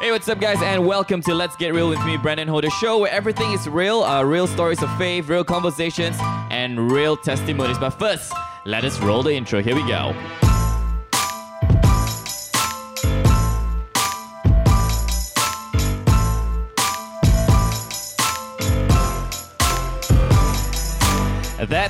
Hey, what's up, guys, and welcome to Let's Get Real with me, Brandon Ho, the show where everything is real, uh, real stories of faith, real conversations, and real testimonies. But first, let us roll the intro. Here we go.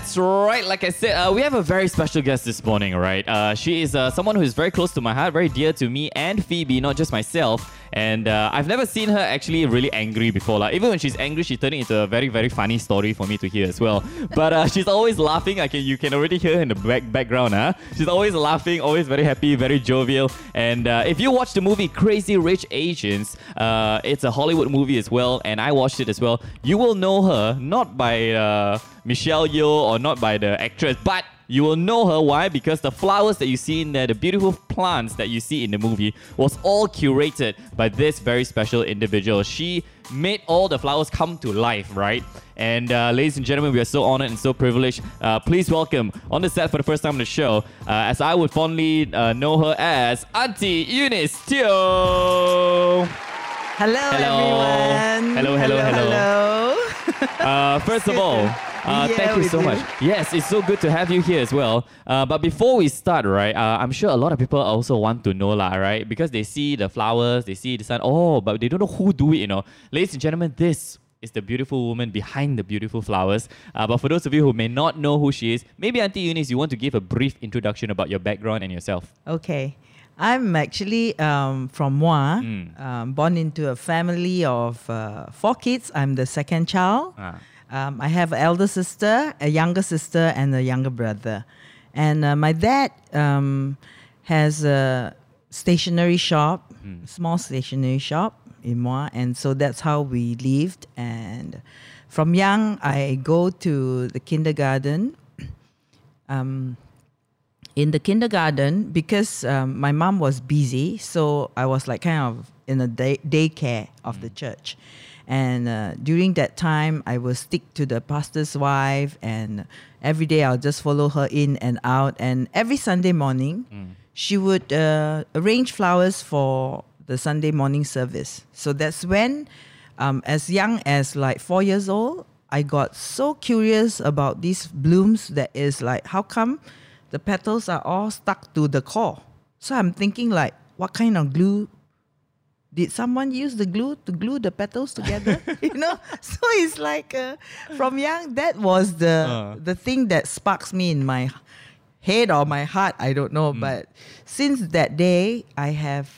That's right. Like I said, uh, we have a very special guest this morning, right? Uh, she is uh, someone who is very close to my heart, very dear to me and Phoebe, not just myself. And uh, I've never seen her actually really angry before. Like even when she's angry, she's turning into a very very funny story for me to hear as well. But uh, she's always laughing. I can you can already hear her in the back background. Huh? She's always laughing, always very happy, very jovial. And uh, if you watch the movie Crazy Rich Asians, it's a Hollywood movie as well, and I watched it as well. You will know her not by Michelle Yeoh or not by the actress, but you will know her. Why? Because the flowers that you see in there, the beautiful plants that you see in the movie, was all curated by this very special individual. She made all the flowers come to life, right? And uh, ladies and gentlemen, we are so honored and so privileged. Uh, please welcome on the set for the first time on the show, uh, as I would fondly uh, know her as Auntie Eunice Teo. Hello, everyone. Hello, hello, hello. hello. Uh, first of all, uh, be thank you so you. much. Yes, it's so good to have you here as well. Uh, but before we start, right, uh, I'm sure a lot of people also want to know, lah, right? Because they see the flowers, they see the sun, oh, but they don't know who do it, you know. Ladies and gentlemen, this is the beautiful woman behind the beautiful flowers. Uh, but for those of you who may not know who she is, maybe Auntie Eunice, you want to give a brief introduction about your background and yourself. Okay. I'm actually um, from Muar, Mm. um, born into a family of uh, four kids. I'm the second child. Ah. Um, I have an elder sister, a younger sister, and a younger brother. And uh, my dad um, has a stationery shop, Hmm. small stationery shop in Muar, and so that's how we lived. And from young, I go to the kindergarten. Um, in the kindergarten, because um, my mom was busy, so I was like kind of in a day daycare of the church. And uh, during that time, I will stick to the pastor's wife, and every day I'll just follow her in and out. And every Sunday morning, she would uh, arrange flowers for the Sunday morning service. So that's when, um, as young as like four years old, I got so curious about these blooms that is like, how come the petals are all stuck to the core? So I'm thinking like, what kind of glue did someone use the glue to glue the petals together? you know, so it's like uh, from young that was the Uh. the thing that sparks me in my head or my heart. I don't know, but since that day, I have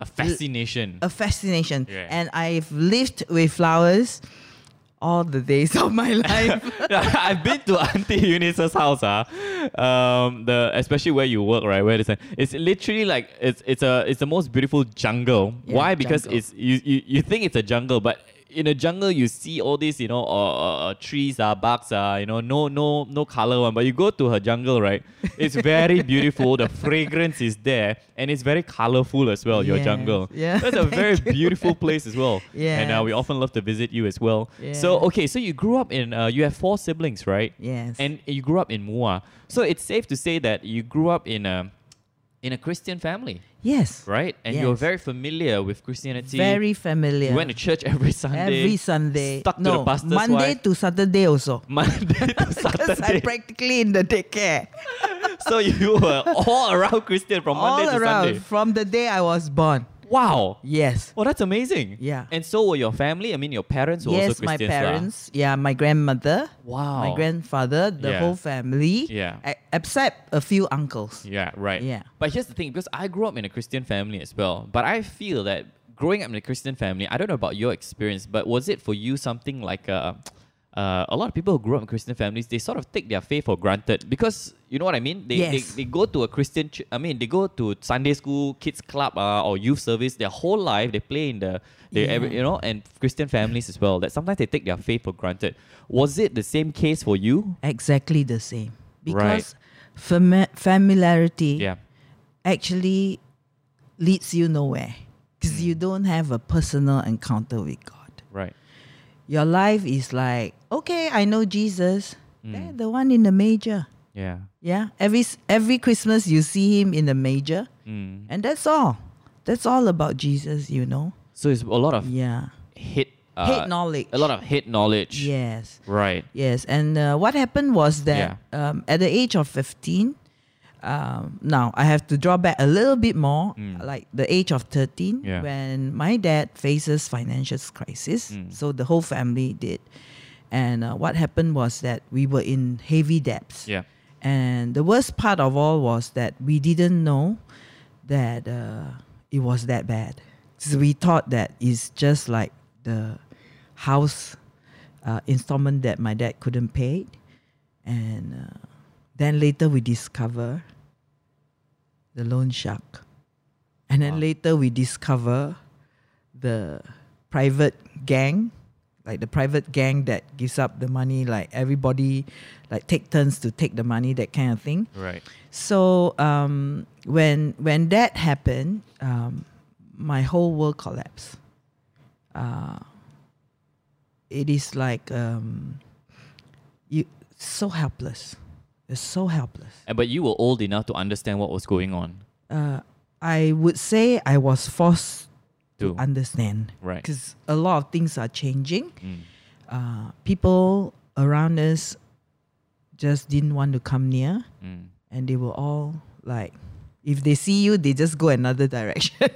A fascination. a fascination, Yeah. and I've lived with flowers all the days of my life. I've been to Auntie Eunice's house, ah. Um, the especially where you work, right? Where it's it's literally like it's it's a it's the most beautiful jungle. Yeah, Why? Because jungle. it's you, you you think it's a jungle, but in a jungle you see all these you know uh, uh, trees are bugs are you know no no no color one. But you go to her jungle right? It's very beautiful. The fragrance is there and it's very colorful as well your Yes, jungle. Yeah, that's a very you. beautiful place as well. Yeah and uh, we often love to visit you as well. So okay so you grew up in uh, you have four siblings right? Yes. and you grew up in Muar. So it's safe to say that you grew up in a in a Christian family, yes. right? And you're very familiar with Christianity. Very familiar. You went to church every Sunday. Every Sunday. Stuck to no, the pastor's Monday wife. to Saturday also. Monday to Because I'm practically in the daycare. so you were all around Christian from All Monday to around Sunday. from the day I was born. Wow. Yes. Well, that's amazing. Yeah. And so were your family? I mean, your parents were yes, also my Christians. lah. parents. Yeah, my grandmother. Wow. My grandfather, the Yeah. whole family. Yeah. except a few uncles. Yeah, right. Yeah. But here's the thing, because I grew up in a Christian family as well. But I feel that growing up in a Christian family, I don't know about your experience, but was it for you something like uh, uh, a lot of people who grew up in Christian families, they sort of take their faith for granted because you know what I mean. They Yes. they, they go to a Christian. Ch- I mean, they go to Sunday school, kids club, uh, or youth service. Their whole life they play in the they every, you know and Christian families as well. That sometimes they take their faith for granted. Was it the same case for you? Exactly the same. Right. Because fami- familiarity Yeah. actually leads you nowhere. Because Hmm. you don't have a personal encounter with God. Right. Your life is like, okay, I know Jesus. Hmm. They're the one in the major. Yeah. Yeah. Every every Christmas you see him in the major, Mm. and that's all. That's all about Jesus, you know. So it's a lot of Yeah. hit. Uh, Hate knowledge. A lot of hit knowledge. Yes. Right. Yes, and uh, what happened was that um, at the age of 15, um, now I have to draw back a little bit more, Mm. like the age of 13, Yeah. when my dad faces financial crisis. Mm. So the whole family did. And uh, what happened was that we were in heavy debts. Yeah. And the worst part of all was that we didn't know that uh, it was that bad. So we thought that it's just like the house uh, installment that my dad couldn't pay. And uh, then later we discover the loan shark. And then Wow. later we discover the private gang, like the private gang that gives up the money, like everybody like take turns to take the money, that kind of thing. Right. So um, when when that happened, um, my whole world collapsed. Uh, it is like um, you so helpless. It's so helpless. And but you were old enough to understand what was going on. Uh, I would say I was forced To to understand right. because a lot of things are changing. Mm. Uh, people around us just didn't want to come near. Mm. and they were all like if they see you they just go another direction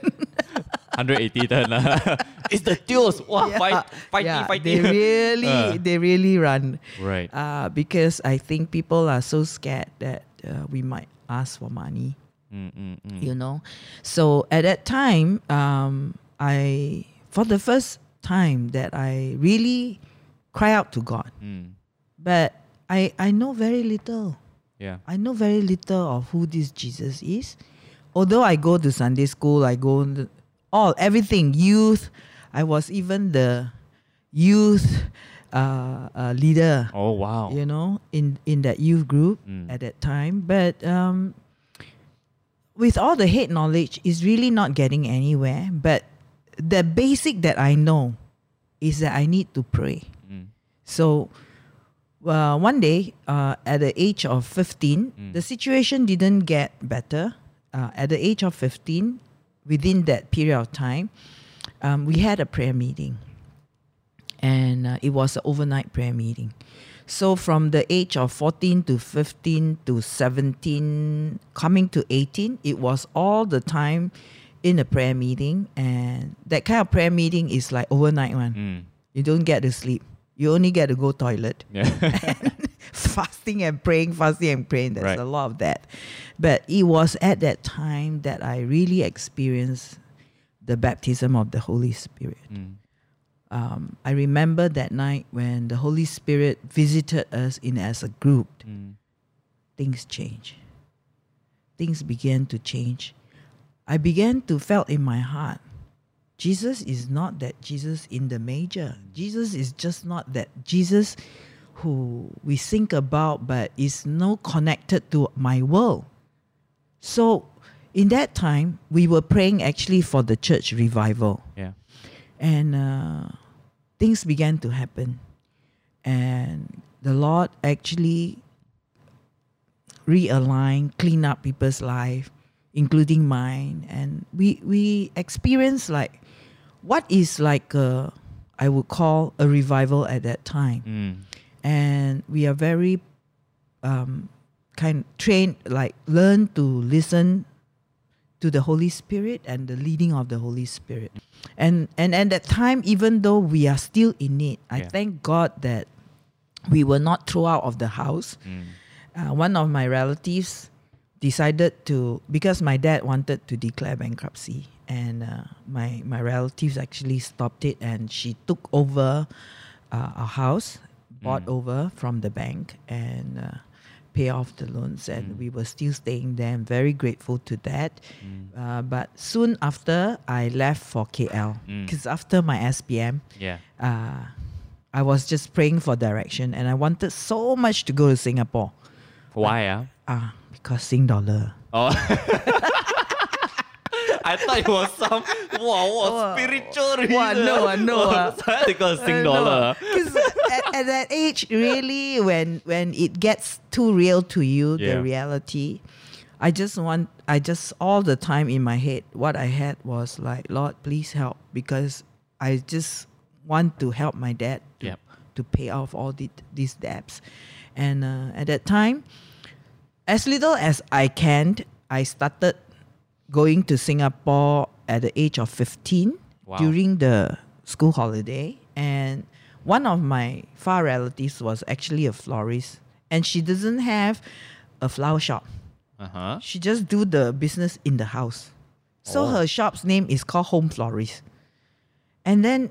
180 turn. lah. it's the Teos. Wow, Yeah, fight, fighty, yeah, fighty. they really Uh. they really run right. uh, because i think people are so scared that uh, we might ask for money Mm, mm, mm. you know so at that time um, i for the first time that i really cry out to god Mm. but i i know very little Yeah. I know very little of who this Jesus is. Although I go to Sunday school, I go all everything youth. I was even the youth uh, uh, leader, Oh wow. you know, in in that youth group Mm. at that time. But um, with all the hate knowledge, is really not getting anywhere. But the basic that I know is that I need to pray. Mm. So uh, one day, uh, at the age of 15, Mm. the situation didn't get better. Uh, at the age of 15, within that period of time, um, we had a prayer meeting. And uh, it was an overnight prayer meeting. So from the age of 14 to 15 to 17, coming to 18, it was all the time in a prayer meeting. And that kind of prayer meeting is like overnight one. Mm. You don't get to sleep. You only get to go toilet. Yeah. fasting and praying, fasting and praying. There's Right. a lot of that. But it was at that time that I really experienced the baptism of the Holy Spirit. mm. Um, I remember that night when the Holy Spirit visited us in as a group. Mm. Things changed. Things began to change. I began to felt in my heart. Jesus is not that Jesus in the major. Jesus is just not that Jesus who we think about, but is no connected to my world. So, in that time, we were praying actually for the church revival Yeah. and uh, things began to happen and the lord actually realigned, cleaned up people's life including mine and we we experienced like what is like a, i would call a revival at that time Mm. And we are very um, kind trained like learn to listen to the holy spirit and the leading of the holy spirit and and at that time even though we are still in it i Yeah. thank god that we were not thrown out of the house Mm. uh, one of my relatives decided to because my dad wanted to declare bankruptcy and uh, my my relatives actually stopped it and she took over uh, our house bought Mm. over from the bank and uh, pay off the loans and Mm. we were still staying there i'm very grateful to that Mm. uh, but soon after i left for kl because after my spm Yeah. uh, I was just praying for direction and I wanted so much to go to Singapore. Why? Ah. Ah, because Sing dollar. Oh. I thought it was some wow, wow spiritual reason. Wow, no, no, because Sing dollar. Because at, at that age, really, when when it gets too real to you, Yeah. the reality, I just want, I just all the time in my head, what I had was like, Lord, please help because I just want to help my dad to, Yep. to pay off all the, these debts. And uh, at that time, as little as I can, I started going to Singapore at the age of 15 Wow. during the school holiday. And one of my far relatives was actually a florist. And she doesn't have a flower shop. Uh huh. She just do the business in the house. So Oh. her shop's name is called Home Florist. And then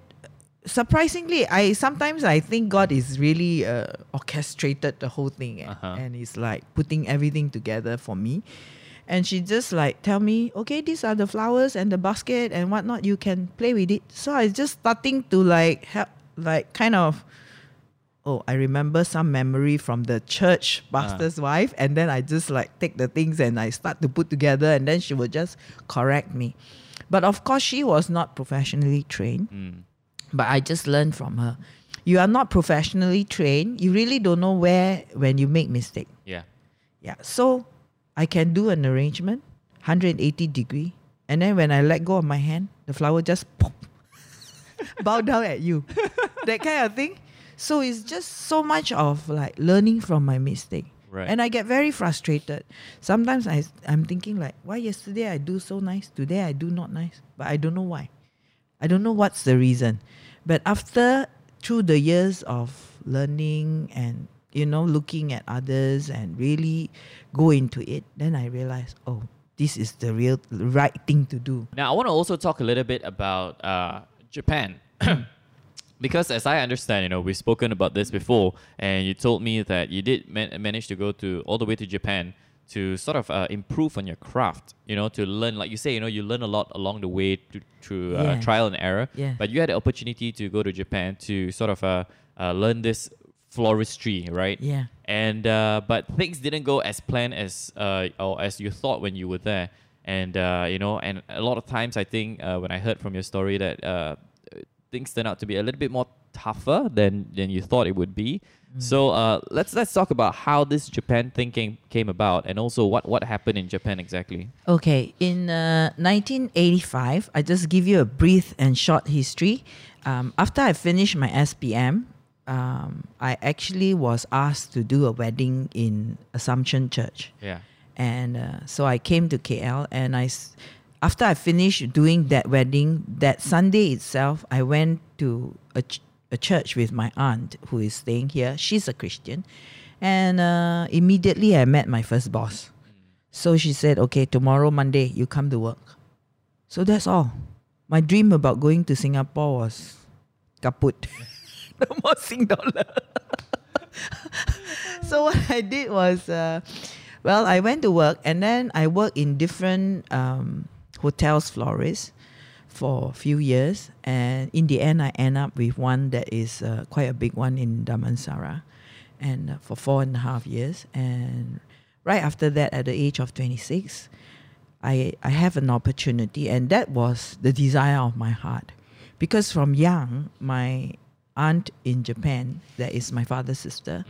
surprisingly, I sometimes I think God is really uh, orchestrated the whole thing and, Uh-huh. and is like putting everything together for me. And she just like tell me, okay, these are the flowers and the basket and whatnot. You can play with it. So I just starting to like help, like kind of oh, I remember some memory from the church pastor's wife, and then I just like take the things and I start to put together, and then she would just correct me. But of course, she was not professionally trained, Mm. but I just learned from her. You are not professionally trained. You really don't know where when you make mistake. Yeah. Yeah. So I can do an arrangement, 180 degree, and then when I let go of my hand, the flower just pop, bow down at you. that kind of thing. So it's just so much of like learning from my mistake. Right. And I get very frustrated. Sometimes I I'm thinking like, why yesterday I do so nice, today I do not nice, but I don't know why. I don't know what's the reason. But after through the years of learning and you know looking at others and really go into it, then I realize, oh, this is the real right thing to do. Now, I want to also talk a little bit about uh, Japan. because as I understand, you know, we've spoken about this before, and you told me that you did man- manage to go to all the way to Japan to sort of uh, improve on your craft, you know, to learn, like you say, you know, you learn a lot along the way to, through uh, Yeah. trial and error. Yeah. But you had the opportunity to go to Japan to sort of uh, uh, learn this floristry, right? Yeah. and uh, but things didn't go as planned as uh, or as you thought when you were there and uh, you know and a lot of times i think uh, when i heard from your story that uh, things turned out to be a little bit more tougher than than you thought it would be. So uh, let's let's talk about how this japan thinking came about and also what what happened in japan exactly. Okay, in uh, 1985, I just give you a brief and short history. Um, after I finished my SPM, um, I actually was asked to do a wedding in Assumption Church. yeah And uh, so I came to KL and I after I finished doing that wedding, that Sunday itself, I went to a, ch- a church with my aunt who is staying here. She's a Christian. And uh, immediately I met my first boss. So she said, okay, tomorrow, Monday, you come to work. So that's all. My dream about going to Singapore was kaput. no more Sing dollar. so what I did was, uh, well, I went to work and then I worked in different um, hotels, florists for a few years. And in the end, I end up with one that is uh, quite a big one in Damansara and uh, for four and a half years. And right after that, at the age of 26, I, I have an opportunity, and that was the desire of my heart. Because from young, my aunt in Japan, that is my father's sister,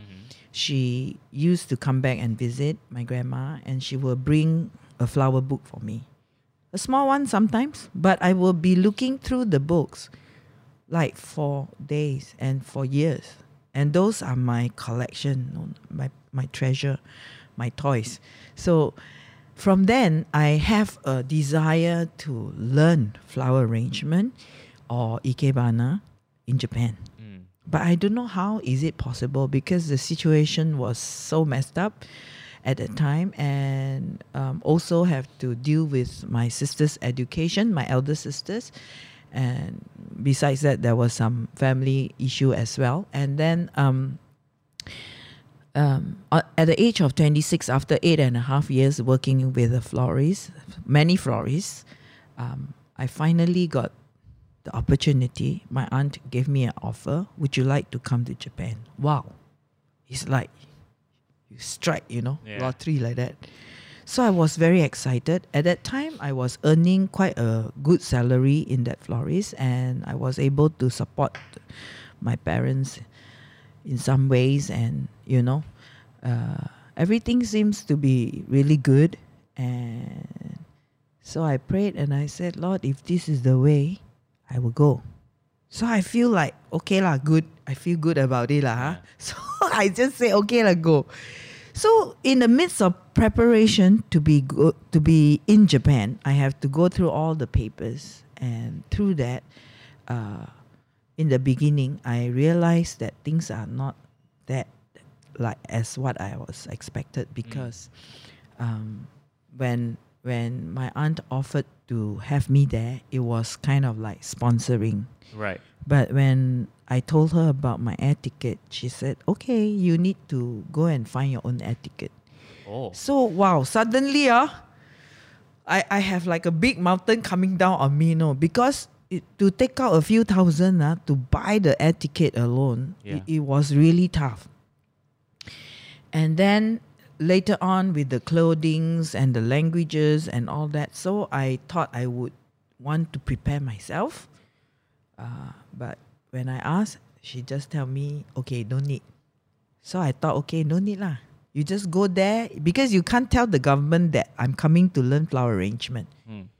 she used to come back and visit my grandma, and she will bring a flower book for me. A small one sometimes, but I will be looking through the books like for days and for years. And those are my collection, my, my treasure, my toys. So from then, I have a desire to learn flower arrangement or ikebana in Japan. But I don't know how is it possible because the situation was so messed up at that time, and um, also have to deal with my sister's education, my elder sisters, and besides that, there was some family issue as well. And then um, um, uh, at the age of 26, after eight and a half years working with a florist, many florists, um, I finally got the opportunity. My aunt gave me an offer. Would you like to come to Japan? Wow. It's like you strike, you know, Yeah. lottery like that. So I was very excited. At that time, I was earning quite a good salary in that florist, and I was able to support my parents in some ways, and you know, uh, everything seems to be really good. And so I prayed and I said, Lord, if this is the way, I will go. So I feel like, okay lah, good. I feel good about it lah. huh? So I just say, okay lah, go. So in the midst of preparation to be go- to be in Japan, I have to go through all the papers, and through that, uh, in the beginning, I realized that things are not that like as what I was expected because um, when when my aunt offered to have me there, it was kind of like sponsoring. Right. But when I told her about my air ticket, she said, "Okay, you need to go and find your own air ticket." Oh. So wow, suddenly uh, I I have like a big mountain coming down on me, no, because it, to take out a few thousand uh, to buy the air ticket alone, Yeah. it, it was really tough. And then later on with the clothings and the languages and all that, so I thought I would want to prepare myself. Uh, but when I asked, she just tell me, okay, don't need. So I thought, okay, no need lah. You just go there because you can't tell the government that I'm coming to learn flower arrangement. Mm.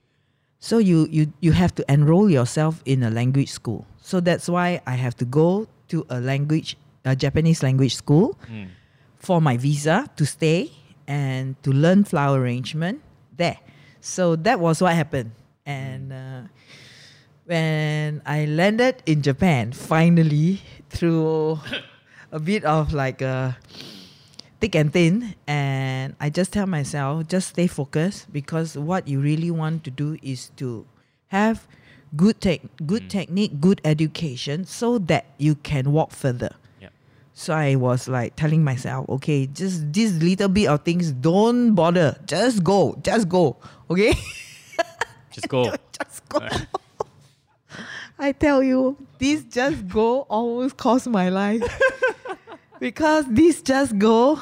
So you you you have to enroll yourself in a language school. So that's why I have to go to a language, a Japanese language school Mm. For my visa to stay and to learn flower arrangement there. So that was what happened. And uh, when I landed in Japan, finally, through a bit of like a thick and thin, and I just tell myself, just stay focused because what you really want to do is to have good tech, good technique, good education, so that you can walk further. So I was like telling myself, okay, just this little bit of things, don't bother. Just go. Just go. Okay? Just go. just go. I tell you, this just go almost cost my life. because this just go,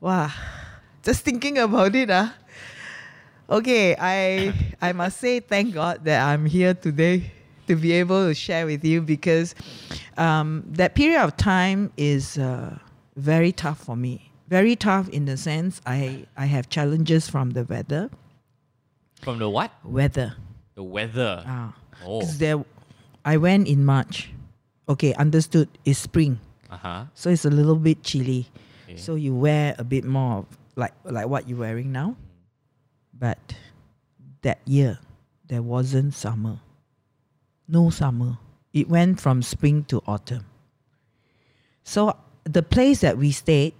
wow. Just thinking about it, ah. Okay, I I must say thank God that I'm here today to be able to share with you because um, that period of time is uh, very tough for me. Very tough in the sense I I have challenges from the weather. From the what? Weather. The weather. Ah. Oh. there, I went in March. Okay, understood. It's spring, Uh huh. so it's a little bit chilly. Okay. So you wear a bit more of like like what you're wearing now. But that year, there wasn't summer. No summer. It went from spring to autumn. So the place that we stayed,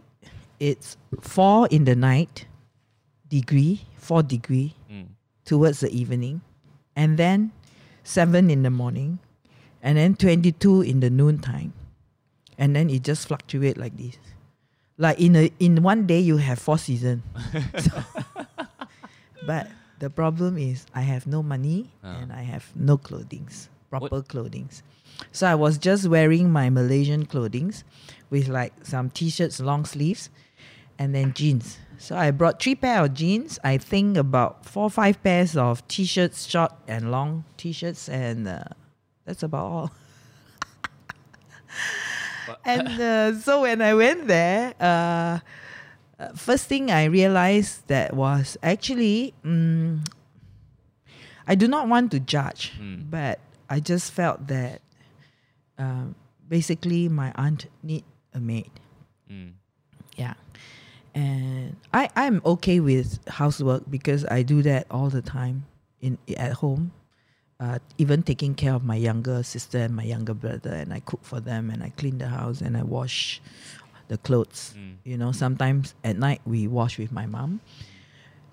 it's four in the night, degree, four degree, Mm. towards the evening, and then seven in the morning, and then twenty-two in the noontime, and then it just fluctuate like this. Like in a in one day you have four season. So- but the problem is I have no money Ah. and I have no clothings, proper clothings. So I was just wearing my Malaysian clothings with like some t-shirts, long sleeves, and then jeans. So I brought three pair of jeans. I think about four, five pairs of t-shirts, short and long t-shirts, and uh, that's about all. and uh, so when I went there, uh, uh, first thing I realized that was actually, mm, I do not want to judge, Mm. but I just felt that um, basically my aunt need a maid. Mm. Yeah. And I, I'm okay with housework because I do that all the time in at home. Uh, even taking care of my younger sister and my younger brother and I cook for them and I clean the house and I wash the clothes. Mm. You know, sometimes at night we wash with my mom.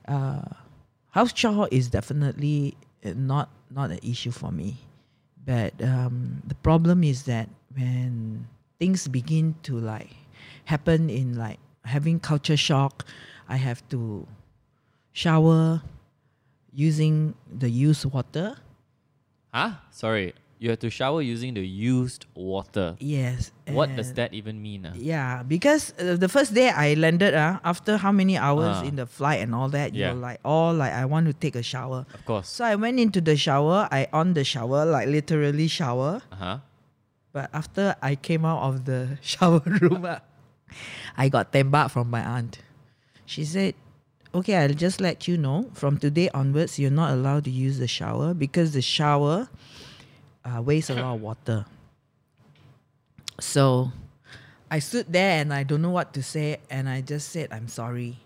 Uh, house chore is definitely uh, not not an issue for me, but um, the problem is that when things begin to like happen in like having culture shock, I have to shower using the used water. Huh? Sorry. You have to shower using the used water. Yes. What does that even mean? ah? Yeah, because uh, the first day I landed, uh, after how many hours Ah. in the flight and all that, Yeah. you're like, all like, I want to take a shower. Of course. So I went into the shower. I on the shower, like literally shower. Uh huh. But after I came out of the shower room, uh, I got tembak from my aunt. She said, okay, I'll just let you know from today onwards, you're not allowed to use the shower because the shower uh, wastes a lot of water. So I stood there and I don't know what to say, and I just said, I'm sorry.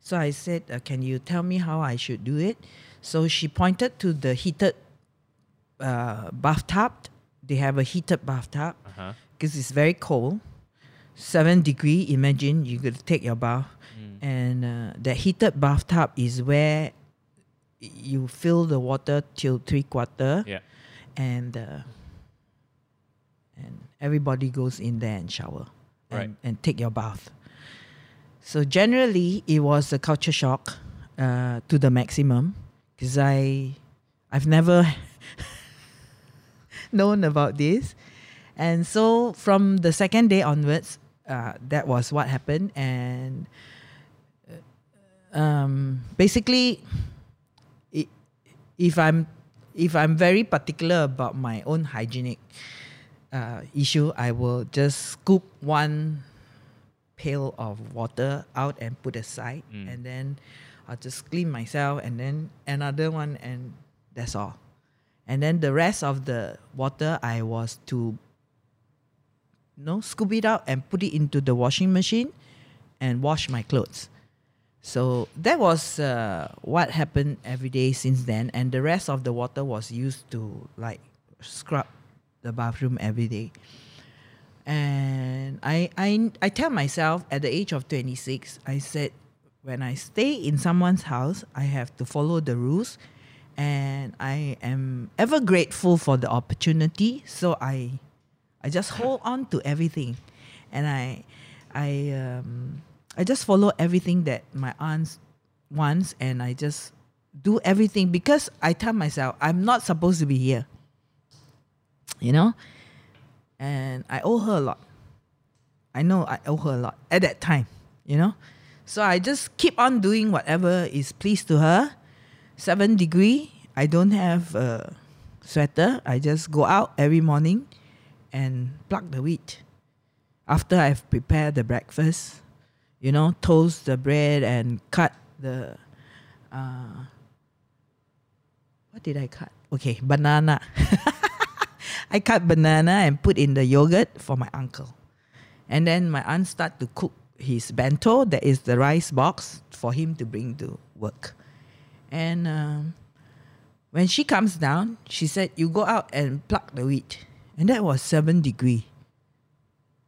So I said, uh, Can you tell me how I should do it? So she pointed to the heated uh, bathtub. They have a heated bathtub Uh-huh. because it's very cold. Seven degree. Imagine you could take your bath, Mm. and uh, the heated bathtub is where you fill the water till three quarter, Yeah. And uh, and everybody goes in there and shower and, Right. and take your bath. So generally, it was a culture shock uh, to the maximum because I I've never known about this, and so from the second day onwards, uh, that was what happened, and uh, um, basically, i if I'm if I'm very particular about my own hygienic uh, issue, I will just scoop one pail of water out and put aside, Mm. and then I'll just clean myself, and then another one, and that's all. And then the rest of the water, I was to you know, scoop it out and put it into the washing machine and wash my clothes. So that was uh, what happened every day since then, and the rest of the water was used to like scrub the bathroom every day. And I, I, I tell myself at the age of 26, I said, when I stay in someone's house, I have to follow the rules. And I am ever grateful for the opportunity. So I, I just hold on to everything. And I, I, um, I just follow everything that my aunts wants. And I just do everything because I tell myself, I'm not supposed to be here. You know? and I owe her a lot. I know I owe her a lot at that time, you know. So I just keep on doing whatever is pleased to her. Seven degree. I don't have a sweater. I just go out every morning and pluck the wheat. After I've prepared the breakfast, you know, toast the bread and cut the. Uh, what did I cut? Okay, banana. I cut banana and put in the yogurt for my uncle. And then my aunt start to cook his bento, that is the rice box, for him to bring to work. And um, when she comes down, she said, You go out and pluck the wheat. And that was seven degree.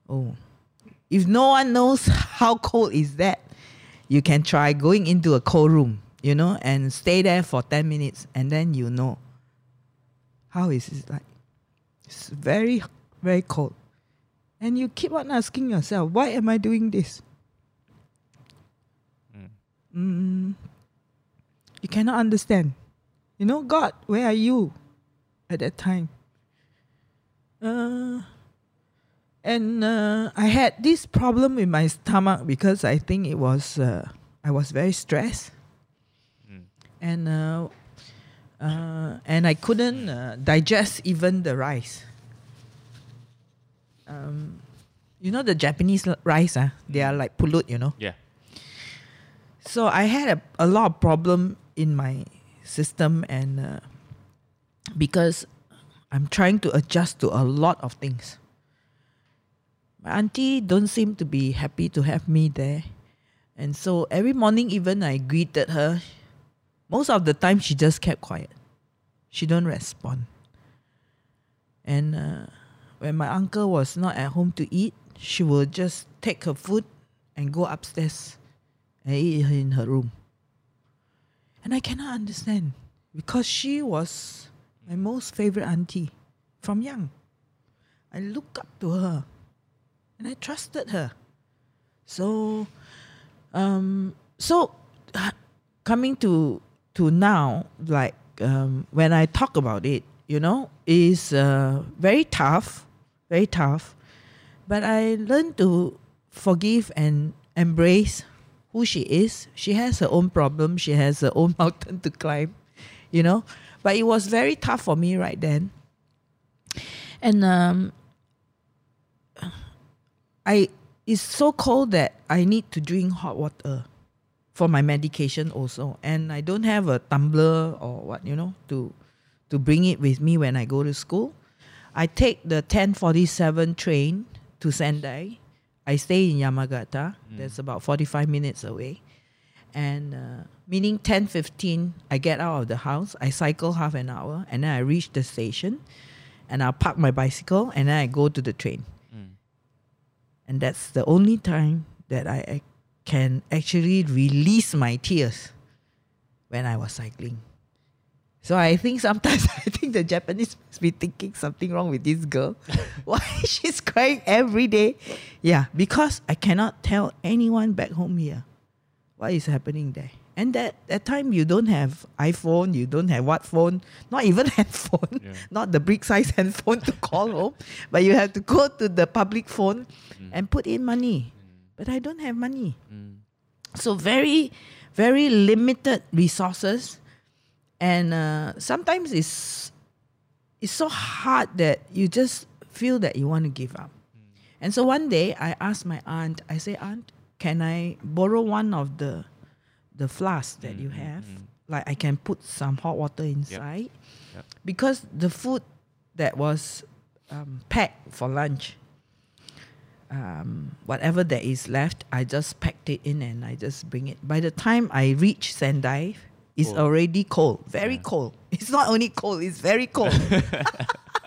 Oh. If no one knows how cold is that, you can try going into a cold room, you know, and stay there for 10 minutes and then you know how is it like. It's very, very cold. And you keep on asking yourself, why am I doing this? Mm, Mm, you cannot understand. You know, God, where are you at that time? Uh, and uh, I had this problem with my stomach because I think it was, uh, I was very stressed. And uh, uh, and I couldn't uh, digest even the rice. Um, you know the Japanese rice, ah, they are like pulut, you know. Yeah. So I had a, a lot of problem in my system, and uh, because I'm trying to adjust to a lot of things. My auntie don't seem to be happy to have me there, and so every morning, even I greeted her. Most of the time, she just kept quiet. She don't respond. And uh, when my uncle was not at home to eat, she would just take her food and go upstairs and eat in her room. And I cannot understand because she was my most favorite auntie from young. I look up to her and I trusted her. So, um, so coming to to now, like um, when I talk about it, you know, is uh, very tough, very tough. But I learned to forgive and embrace who she is. She has her own problem. She has her own mountain to climb, you know. But it was very tough for me right then. And um, I it's so cold that I need to drink hot water for my medication also, and I don't have a tumbler or what you know to to bring it with me when I go to school. I take the 1047 train to Sendai. I stay in Yamagata. That's about 45 minutes away. And uh, meaning 10:15 I get out of the house, I cycle half an hour and then I reach the station and I'll park my bicycle and then I go to the train. And that's the only time that I can actually release my tears when I was cycling. So I think sometimes I think the Japanese must be thinking something wrong with this girl. Why she's crying every day? Yeah, because I cannot tell anyone back home here what is happening there. And that that time you don't have iPhone, you don't have what phone, not even handphone, Yeah. not the brick size handphone to call home, but you have to go to the public phone and put in money. But I don't have money. Mm. So very, very limited resources, and uh, sometimes it's it's so hard that you just feel that you want to give up. And so one day I asked my aunt, I say, Aunt, can I borrow one of the the flask that you have? Like I can put some hot water inside. Yep. Because the food that was um, packed for lunch, um, whatever that is left, I just packed it in and I just bring it. By the time I reach Sendai, it's Cold. already cold, very Yeah. cold. It's not only cold, it's very cold.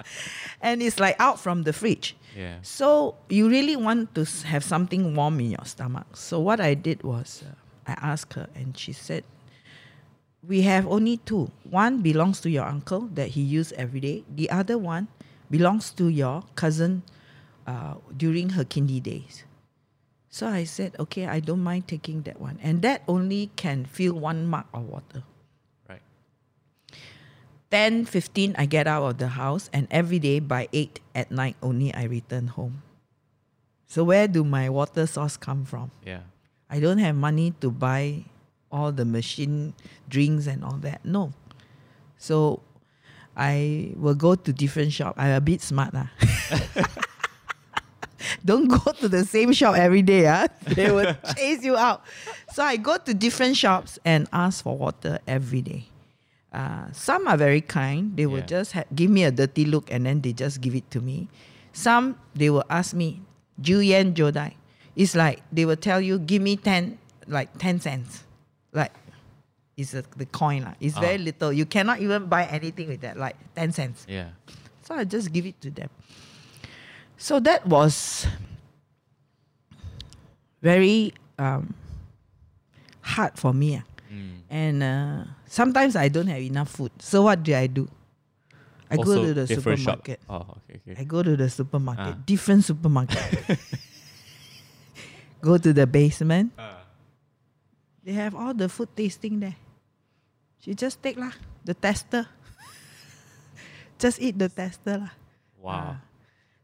and it's like out from the fridge. Yeah. So you really want to have something warm in your stomach. So what I did was uh, I asked her, and she said, "We have only two. One belongs to your uncle that he used every day. The other one belongs to your cousin uh, during her kindy days." So I said, "Okay, I don't mind taking that one, and that only can fill one mug of water." Right. 10, 15, I get out of the house, and every day by 8 at night only I return home. So, where do my water source come from? Yeah. I don't have money to buy all the machine drinks and all that. No. So, I will go to different shop. I'm a bit smart. lah. don't go to the same shop every day. Ah, They will chase you out. So, I go to different shops and ask for water every day. Uh, some are very kind. They will Yeah. just ha- give me a dirty look and then they just give it to me. Some they will ask me, "Ju yen jodai." It's like they will tell you, "Give me ten, like ten cents." Like it's a, the coin lah. It's very Ah. little. You cannot even buy anything with that. Like ten cents. Yeah. So I just give it to them. So that was very um, hard for me. ah. Mm. And uh, sometimes I don't have enough food. So what do I do? I go to the supermarket. Oh, okay, okay. I go to the supermarket, Ah. different supermarket. go to the basement. Ah. They have all the food tasting there. She just take lah the tester. just eat the tester lah. Wow.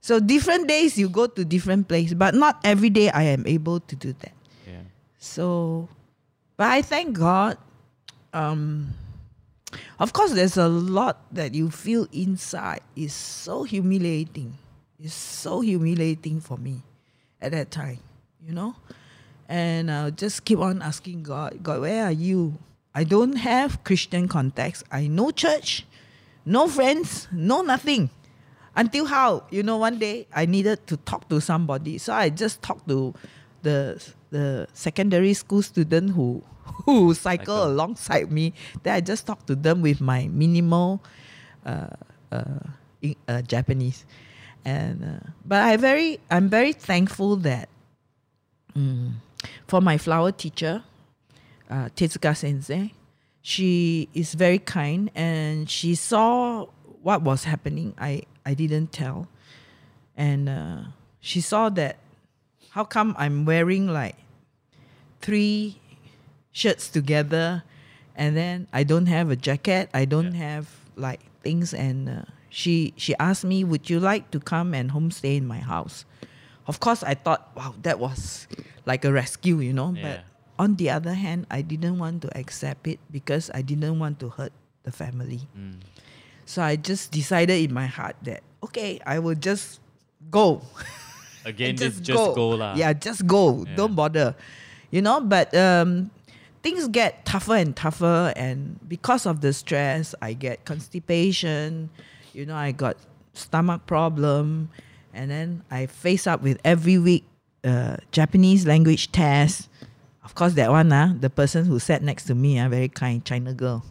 So different days you go to different place, but not every day I am able to do that. Yeah. So, but I thank God. Um, of course, there's a lot that you feel inside. It's so humiliating. It's so humiliating for me at that time, you know. And I'll just keep on asking God, God, where are you? I don't have Christian contacts. I no church, no friends, no nothing. Until how? You know, one day I needed to talk to somebody. So I just talked to the the secondary school student who who cycle Cycle. alongside me. Then I just talked to them with my minimal uh, uh, in, uh, Japanese. And uh, but I very I'm very thankful that mm, for my flower teacher, uh, Tezuka Sensei, she is very kind and she saw what was happening. I I didn't tell, and uh, she saw that how come I'm wearing like three shirts together, and then I don't have a jacket. I don't have like things, and uh, she she asked me, "Would you like to come and homestay in my house?" Of course, I thought, "Wow, that was like a rescue," you know. Yeah. But on the other hand, I didn't want to accept it because I didn't want to hurt the family. Mm. So I just decided in my heart that okay, I will just go. Again, just just go lah. Yeah, just go. Yeah. Don't bother. You know, but um, things get tougher and tougher and because of the stress i get constipation you know i got stomach problem and then i face up with every week uh, japanese language test of course that one uh, the person who sat next to me uh, very kind china girl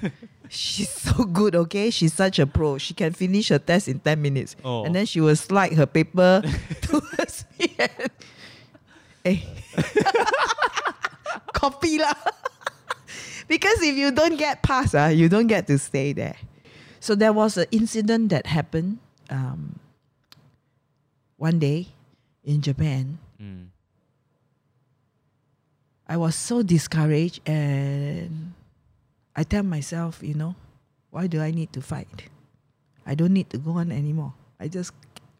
she's so good okay she's such a pro she can finish her test in 10 minutes Oh. and then she will slide her paper towards me and, hey copy lah. because if you don't get past, uh, you don't get to stay there. So there was an incident that happened um, one day in Japan. Mm. I was so discouraged and I tell myself, you know, why do I need to fight? I don't need to go on anymore. I just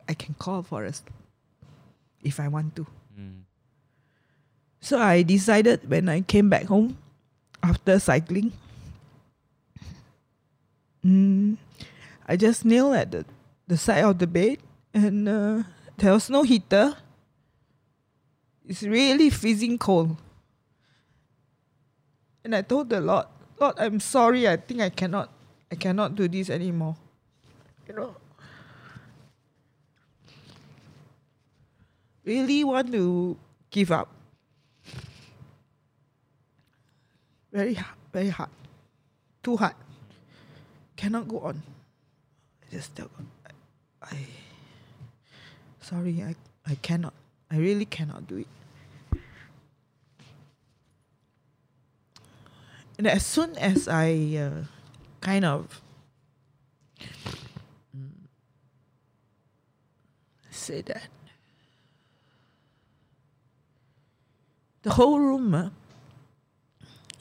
I can call for us if I want to. Mm. So I decided when I came back home after cycling, mm, I just kneel at the, the side of the bed and uh, there was no heater. It's really freezing cold. And I told the Lord, Lord, I'm sorry. I think I cannot, I cannot do this anymore. You know, really want to give up. Very hard, very hard, too hard. Cannot go on. I just tell God, I, I sorry, I, I cannot. I really cannot do it. And as soon as I uh, kind of mm, say that, the whole room uh,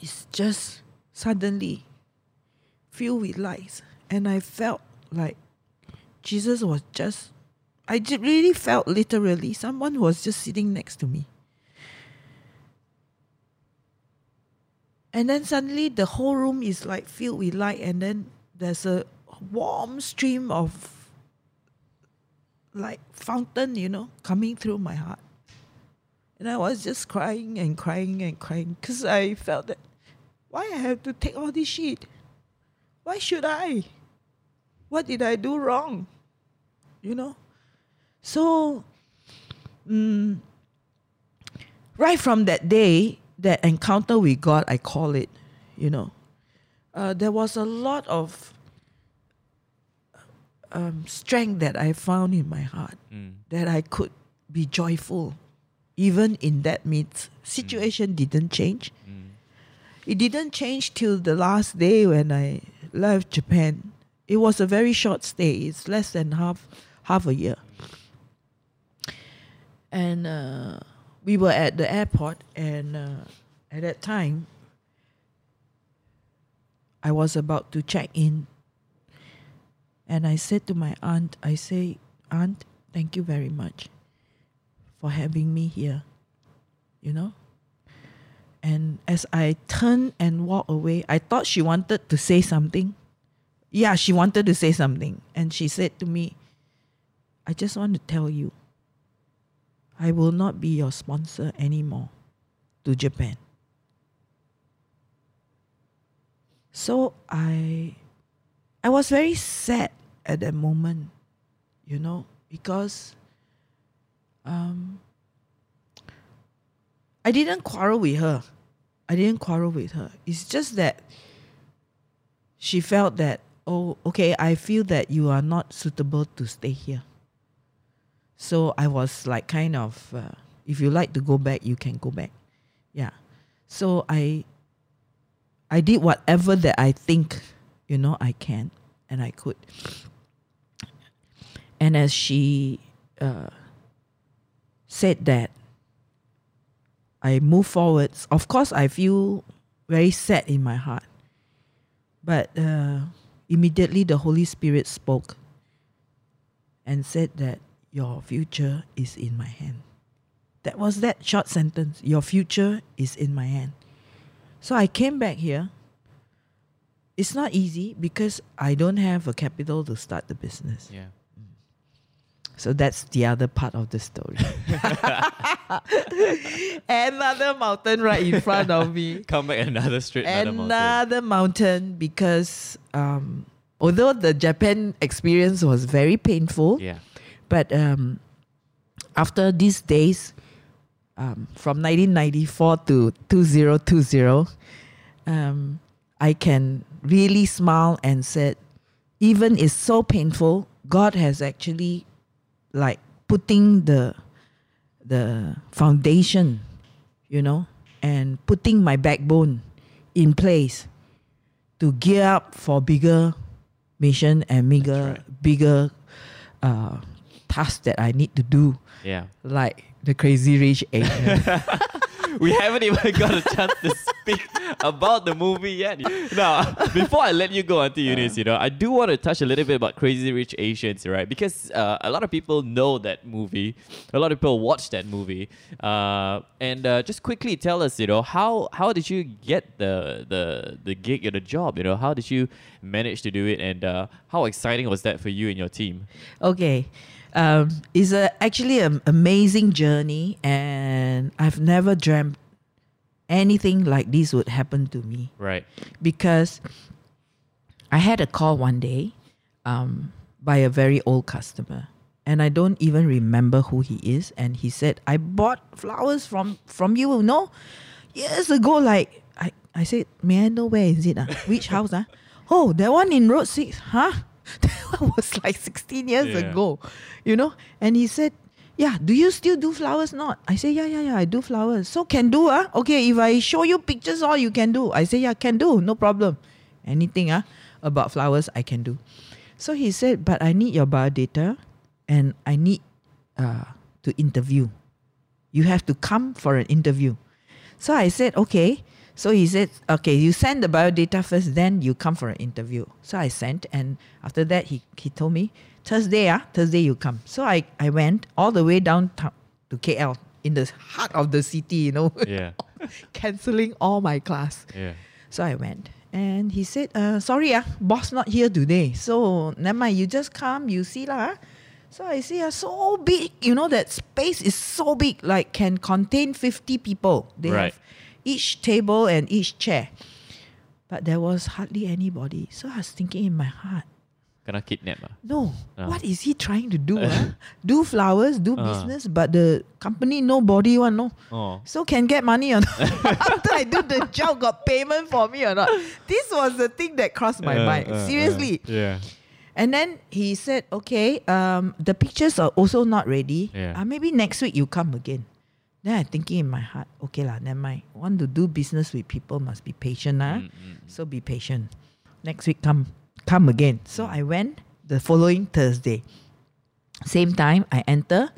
is just suddenly filled with lights. And I felt like Jesus was just, I really felt literally someone was just sitting next to me. And then suddenly the whole room is like filled with light, and then there's a warm stream of like fountain, you know, coming through my heart. And I was just crying and crying and crying because I felt that why I have to take all this shit? Why should I? What did I do wrong? You know? So, mm, right from that day, that encounter with God, I call it, you know, uh, there was a lot of um, strength that I found in my heart Mm. that I could be joyful even in that midst. Situation didn't change. Mm. It didn't change till the last day when I left Japan. It was a very short stay. It's less than half half a year. And uh, we were at the airport, and uh, at that time, I was about to check in. And I said to my aunt, I say, Aunt, thank you very much for having me here. You know? And as I turned and walked away, I thought she wanted to say something. Yeah, she wanted to say something. And she said to me, I just want to tell you, I will not be your sponsor anymore to Japan. So I I was very sad at that moment, you know, because um I didn't quarrel with her. I didn't quarrel with her. It's just that she felt that, oh, okay, I feel that you are not suitable to stay here. So I was like, kind of, uh, if you like to go back, you can go back. Yeah. So I, I did whatever that I think, you know, I can and I could. And as she uh, said that, I move forwards. Of course, I feel very sad in my heart. But uh, immediately the Holy Spirit spoke and said that your future is in my hand. That was that short sentence. Your future is in my hand. So I came back here. It's not easy because I don't have a capital to start the business. Yeah. So that's the other part of the story. another mountain right in front of me. Come back another straight another mountain. Another mountain because um, although the Japan experience was very painful, Yeah. But um, after these days, um, from 1994 to 2020, um, I can really smile and said, even it's so painful, God has actually like putting the the foundation, you know, and putting my backbone in place to gear up for bigger mission and bigger right. bigger uh, tasks that I need to do, Yeah. like the Crazy Rich Asian. we haven't even got a chance to speak about the movie yet. Now, before I let you go, Auntie Eunice, you know, I do want to touch a little bit about Crazy Rich Asians, right? Because uh, a lot of people know that movie, a lot of people watch that movie, uh, and uh, just quickly tell us, you know, how how did you get the the the gig or the job? You know, how did you manage to do it, and uh, how exciting was that for you and your team? Okay. Um, it's a, actually an amazing journey, and I've never dreamt anything like this would happen to me Right. because I had a call one day um, by a very old customer, and I don't even remember who he is. And he said, "I bought flowers from from you, no, years ago. Like I, I said, may I know where is it? Ah, which house? Ah, oh, that one in Road Six, huh? That was like sixteen years Yeah. ago, you know. And he said." Yeah, do you still do flowers not? I say, yeah, yeah, yeah, I do flowers. So can do, ah? Okay, if I show you pictures, all you can do. I say, yeah, can do, no problem. Anything ah about flowers, I can do. So he said, but I need your biodata and I need uh, to interview. You have to come for an interview. So I said, okay. So he said, okay, you send the biodata first, then you come for an interview. So I sent, and after that, he, he told me, Thursday, ah, Thursday you come. So I, I went all the way down to, KL in the heart of the city, you know, Yeah. canceling all my class. Yeah. So I went. And he said, uh, sorry, ah, boss not here today. So never mind, you just come, you see lah. ah." So I see, ah, so big, you know, that space is so big, like can contain 50 people. They Right. have each table and each chair. But there was hardly anybody. So I was thinking in my heart, Kena kidnap ah. no, Ah. what is he trying to do? ah? Do flowers, do Ah. business, but the company nobody one, no. Oh. So can get money or not? After I do the job, got payment for me or not? This was the thing that crossed my Uh, mind. uh, uh, Seriously. yeah. And then he said, okay, um, the pictures are also not ready. Yeah. Uh, maybe next week you come again. Then I'm thinking in my heart, okay lah, never mind. Want to do business with people must be patient, ah. Mm, mm, So be patient. Next week come come again. So I went the following Thursday. Same time I enter.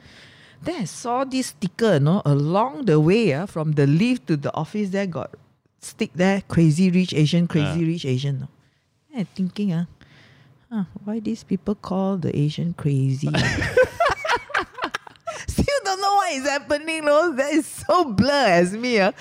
Then I saw this sticker, no, along the way, ah, from the lift to the office there got stick there, crazy rich Asian, crazy Ah. rich Asian. No. Then I thinking, ah, huh, why these people call the Asian crazy? What is happening, no. That is so blur as me, ah.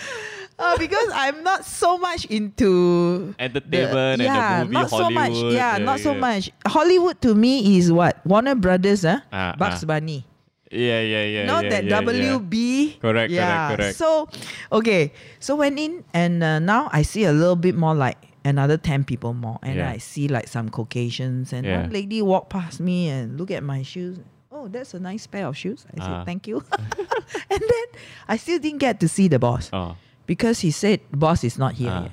Uh, because I'm not so much into Entertainment and the yeah, movie, not so much. Hollywood, Yeah, yeah, not so much. Hollywood to me is what Warner Brothers, huh? Ah, Bugs ah. Bunny. Yeah, yeah, yeah. not yeah, that yeah, yeah. WB. Correct, correct, yeah. correct. So, okay. So went in and uh, now I see a little bit more like another 10 people more. And Yeah. I see like some Caucasians and Yeah. one lady walk past me and look at my shoes. Oh, that's a nice pair of shoes. I said, Ah. thank you. and then I still didn't get to see the boss Oh. because he said boss is not here Ah. yet.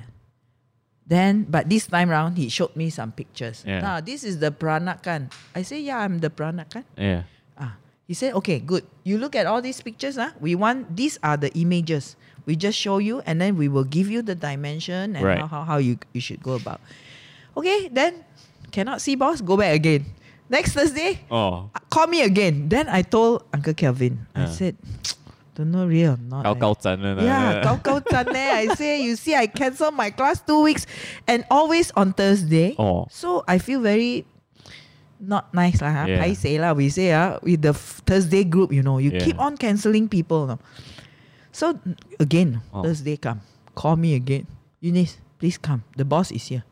Then, but this time round, he showed me some pictures. Yeah. Now, this is the Peranakan. I say, yeah, I'm the Peranakan. Yeah. Ah, he said, okay, good. You look at all these pictures. Ah, we want these are the images. We just show you, and then we will give you the dimension and Right. how, how, how you you should go about. Okay, then cannot see boss. Go back again. Next Thursday, Oh. uh, call me again. Then I told Uncle Kelvin. I Ah. said, don't know real or not. Eh." kau zan 了 Yeah, zan eh. I say, you see, I cancel my class two weeks, and always on Thursday. Oh. So I feel very not nice lah. Yeah. I say lah, we say ah, with the Thursday group, you know, you Yeah. keep on cancelling people. No? So again, Oh. Thursday come, call me again. Eunice, please come. The boss is here.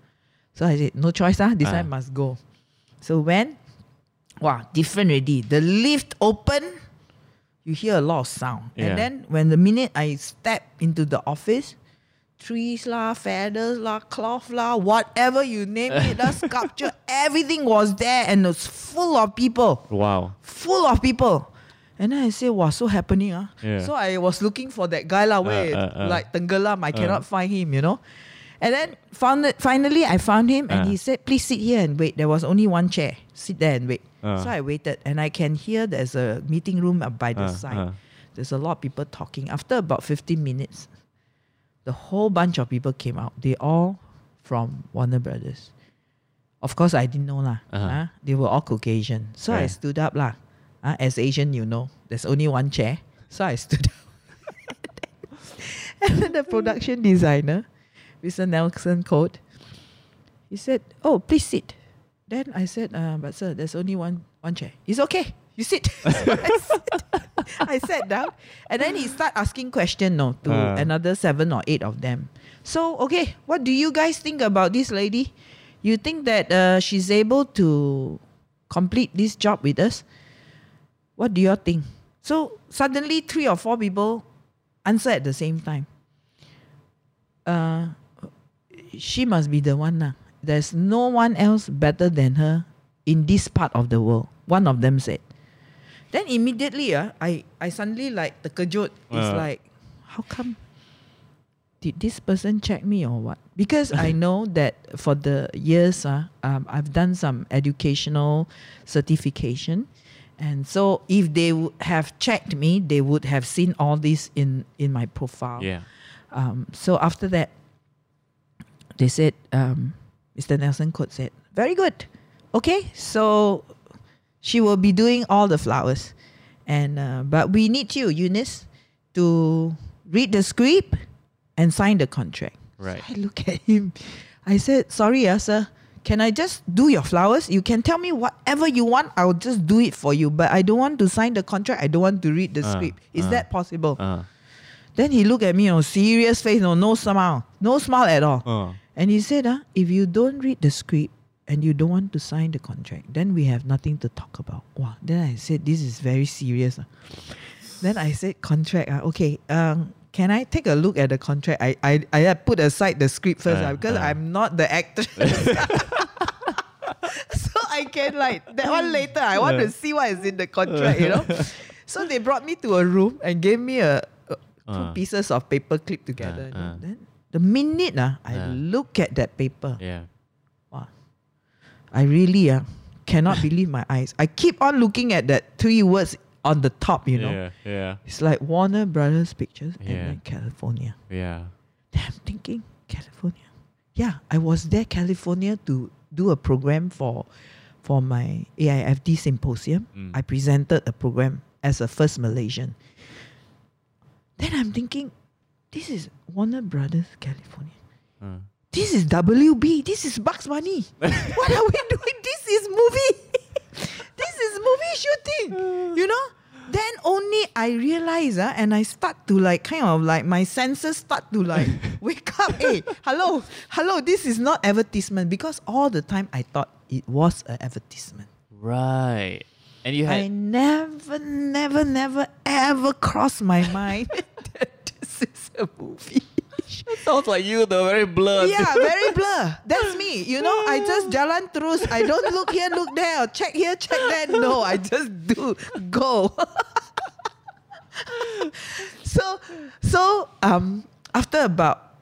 So I said, no choice lah. This Ah. time must go. So when wow, different already. The lift open, you hear a lot of sound. Yeah. And then when the minute I step into the office, trees lah, feathers lah, cloth lah, whatever you name it, the sculpture, everything was there and it's full of people. Wow. Full of people. And then I say, wow, so happening. Ah. Yeah. So I was looking for that guy lah, where uh, uh. like Tenggelam, I cannot find him, you know. And then found it, finally I found him and Uh. he said, please sit here and wait. There was only one chair. Sit there and wait. Uh. So I waited and I can hear there's a meeting room up by the Uh, side. uh. There's a lot of people talking. After about 15 minutes, the whole bunch of people came out. They all from Warner Brothers. Of course, I didn't know lah. Uh-huh. They were all Caucasian. So I stood up lah. Ah, as Asian, you know, there's only one chair. So I stood up. and then the production designer, Mr. Nelson Coates, he said, "Oh, please sit." Then I said, uh, "But sir, there's only one one chair. It's okay. You sit." So I, sit. I sat down, and then he start asking question no to Uh. another seven or eight of them. So okay, what do you guys think about this lady? You think that uh, she's able to complete this job with us? What do you all think? So suddenly, three or four people answer at the same time. Uh, she must be the one. Nah. There's no one else better than her in this part of the world. One of them said. Then immediately, uh, I, I suddenly like the kejut. It's Uh. like, how come? Did this person check me or what? Because I know that for the years, uh, um, I've done some educational certification. And so if they would have checked me, they would have seen all this in, in my profile. Yeah. Um, so after that, they said, um, Mr. Nelson Coates said, very good. Okay, so she will be doing all the flowers. And uh, but we need you, Eunice, to read the script and sign the contract. Right. I look at him. I said, sorry, uh, sir. Can I just do your flowers? You can tell me whatever you want. I'll just do it for you. But I don't want to sign the contract. I don't want to read the Uh, script. Is uh, that possible? Uh. Then he looked at me, on serious face, no, no smile, no smile at all. Uh. And he said, uh, if you don't read the script and you don't want to sign the contract, then we have nothing to talk about. Wow. Then I said, this is very serious. ah. Then I said, contract. ah, okay. Um, can I take a look at the contract? I I, I put aside the script first Uh, ah, because uh. I'm not the actress. so I can like that one later. I want to see what is in the contract, you know. So they brought me to a room and gave me a, a two Uh. pieces of paper clipped together. Uh, uh. Then the minute uh, I Uh. look at that paper, Yeah. wow, I really uh, cannot believe my eyes. I keep on looking at that three words on the top, you know. Yeah. Yeah. It's like Warner Brothers Pictures Yeah. and then California. Yeah. Then I'm thinking, California. Yeah, I was there, California, to do a program for for my AIFD symposium. Mm. I presented a program as a first Malaysian. Then I'm thinking, this is Warner Brothers California. Uh. This is WB. This is Bugs Bunny. what are we doing? This is movie. this is movie shooting. You know? Then only I realize, uh, and I start to like kind of like my senses start to like wake up. Hey, hello, hello. This is not advertisement because all the time I thought it was an advertisement. Right. And you had I never, never, never, ever crossed my mind a movie. sounds like you though, very blurred. yeah, very blur. That's me. You know, I just jalan terus. I don't look here, look there, or check here, check there. No, I just do go. so, so um, after about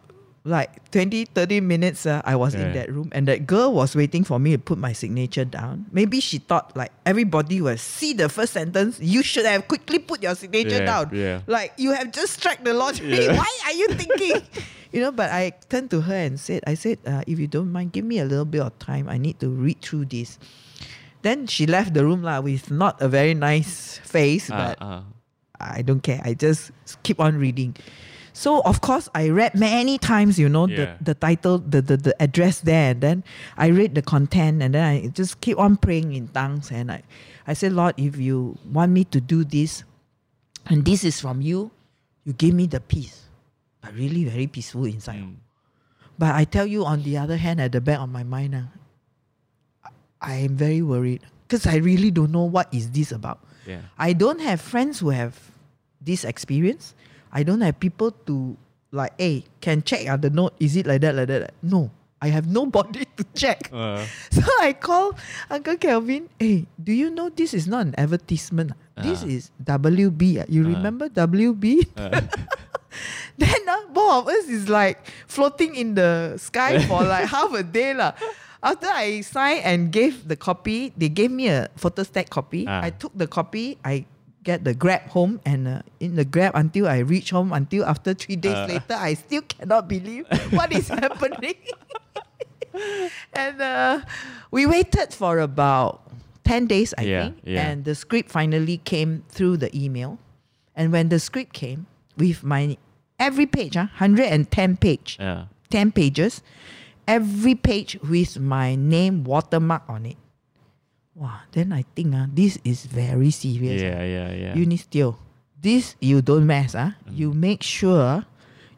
like 20, 30 minutes, uh, I was in that room, and that girl was waiting for me to put my signature down. Maybe she thought like everybody will see the first sentence. You should have quickly put your signature Yeah, down. yeah. Like you have just struck the lottery. Yeah. Why are you thinking? you know, but I turned to her and said, I said, uh, if you don't mind, give me a little bit of time. I need to read through this. Then she left the room lah with not a very nice face, Uh, but uh. I don't care. I just keep on reading. So of course I read many times, you know, Yeah. the, the title, the, the the address there, and then I read the content and then I just keep on praying in tongues and I, I said, Lord, if you want me to do this, and this is from you, you give me the peace. But really very peaceful inside. Mm. But I tell you, on the other hand, at the back of my mind, ah, I am very worried. because I really don't know what is this about. Yeah. I don't have friends who have this experience. I don't have people to like, hey, can check out the note. Is it like that, like that? No. I have nobody to check. Uh, So I call Uncle Kelvin, hey, do you know this is not an advertisement? This Ah. is WB. ah. You Ah. remember WB? uh, then uh, both of us is like floating in the sky for like half a day. lah. After I signed and gave the copy, they gave me a photostat copy. I took the copy, I get the grab home and uh, in the grab until I reach home until after three days Ah. later, I still cannot believe what is happening. and uh, we waited for about 10 days, I Yeah, think. yeah. And the script finally came through the email. And when the script came with my every page, huh, 110 page, yeah. 10 pages, every page with my name watermark on it. Wow, then I think uh, this is very serious. Yeah, yeah, yeah. You need still. This you don't mess. Uh. You make sure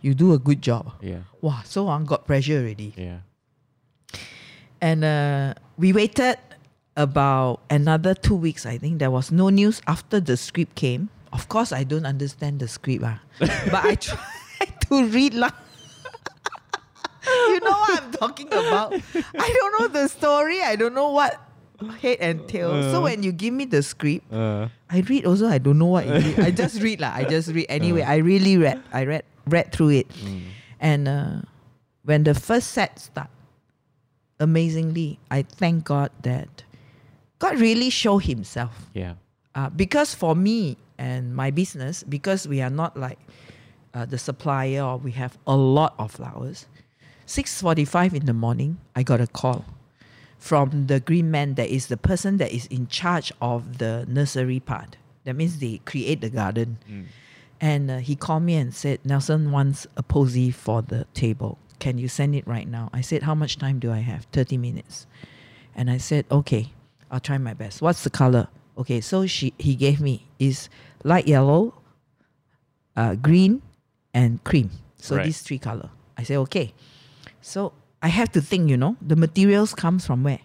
you do a good job. yeah, Wow, so I got pressure already. yeah. And uh, we waited about another two weeks, I think. There was no news after the script came. Of course, I don't understand the script, ah, but I tried to read. lah. you know what I'm talking about? I don't know the story. I don't know what head and tail. so Uh. when you give me the script, Uh, I read also. I don't know what it is. I just read lah. I just read anyway. I really read. I read read through it, mm, and uh, when the first set start, amazingly, I thank God that God really showed Himself. yeah. Uh, because for me and my business, because we are not like uh, the supplier or we have a lot of flowers. Six forty-five in the morning, I got a call from the green man that is the person that is in charge of the nursery part. That means they create the garden. Mm. And uh, he called me and said, Nelson wants a posy for the table. Can you send it right now? I said, How much time do I have? 30 minutes. And I said, Okay, I'll try my best. What's the color? Okay, so she he gave me is light yellow, uh, green, and cream. So Right. these three color. I said, Okay. So I have to think, you know, the materials comes from where?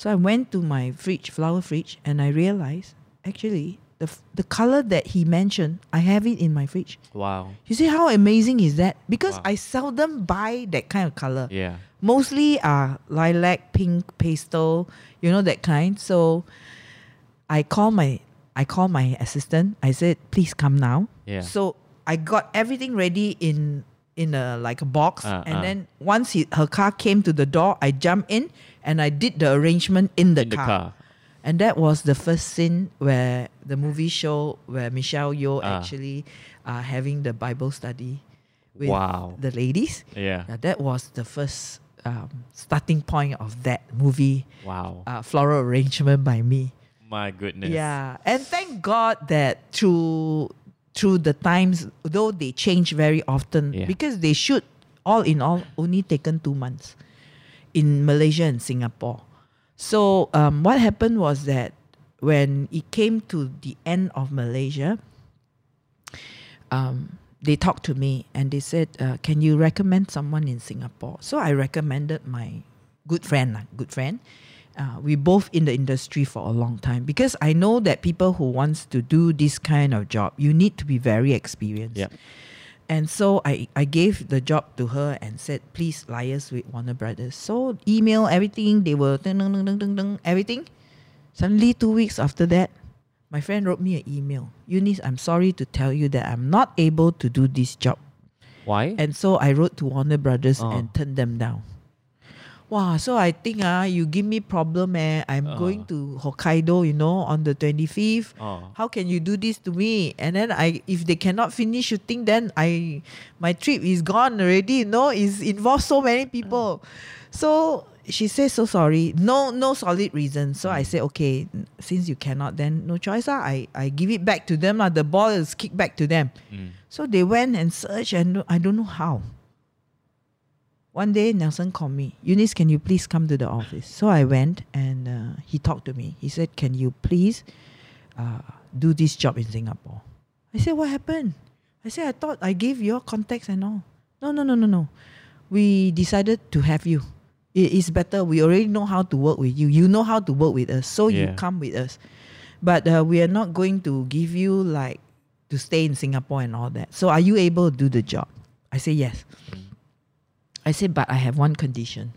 So I went to my fridge, flower fridge, and I realized actually the f- the color that he mentioned, I have it in my fridge. Wow. You see how amazing is that? Because Wow. I seldom buy that kind of color. Yeah. Mostly are lilac, pink, pastel, you know that kind. So I call my I call my assistant. I said, please come now. Yeah. So I got everything ready in in a like a box, Uh, and uh. then once he, her car came to the door, I jumped in and I did the arrangement in the In the car. car. And that was the first scene where the movie show where Michelle Yeoh Ah. actually uh, having the Bible study with Wow. the ladies. Yeah. Yeah, that was the first um, starting point of that movie, Wow. uh, floral arrangement by me. My goodness. Yeah, and thank God that through through the times, though they change very often, Yeah. because they should, all in all only taken two months in Malaysia and Singapore. So um, what happened was that when it came to the end of Malaysia, um, they talked to me and they said, uh, "Can you recommend someone in Singapore?" So I recommended my good friend, good friend. Uh, we both in the industry for a long time because I know that people who wants to do this kind of job, you need to be very experienced. Yep. And so I, I gave the job to her and said, please liaise with Warner Brothers. So email everything, they were ding, ding, ding, ding, ding, everything. Suddenly two weeks after that, my friend wrote me an email. Eunice, I'm sorry to tell you that I'm not able to do this job. Why? And so I wrote to Warner Brothers Oh. and turned them down. Wow, so I think ah, you give me problem eh. I'm Oh. going to Hokkaido, you know, on the 25th oh. how can you do this to me and then i if they cannot finish shooting then i my trip is gone already you know it's involved so many people so she says so sorry no no solid reason so i said okay since you cannot then no choice lah. i i give it back to them lah. the ball is kicked back to them Mm. so they went and searched and i don't know how one day Nelson called me, Eunice, can you please come to the office? So I went and uh, he talked to me. He said, Can you please uh, do this job in Singapore? I said, What happened? I said, I thought I gave your contacts and all. No, no, no, no, no. We decided to have you. it is better. We already know how to work with you. You know how to work with us, so you come with us. But uh, we are not going to give you like to stay in Singapore and all that. So are you able to do the job? I say yes. I said, but I have one condition.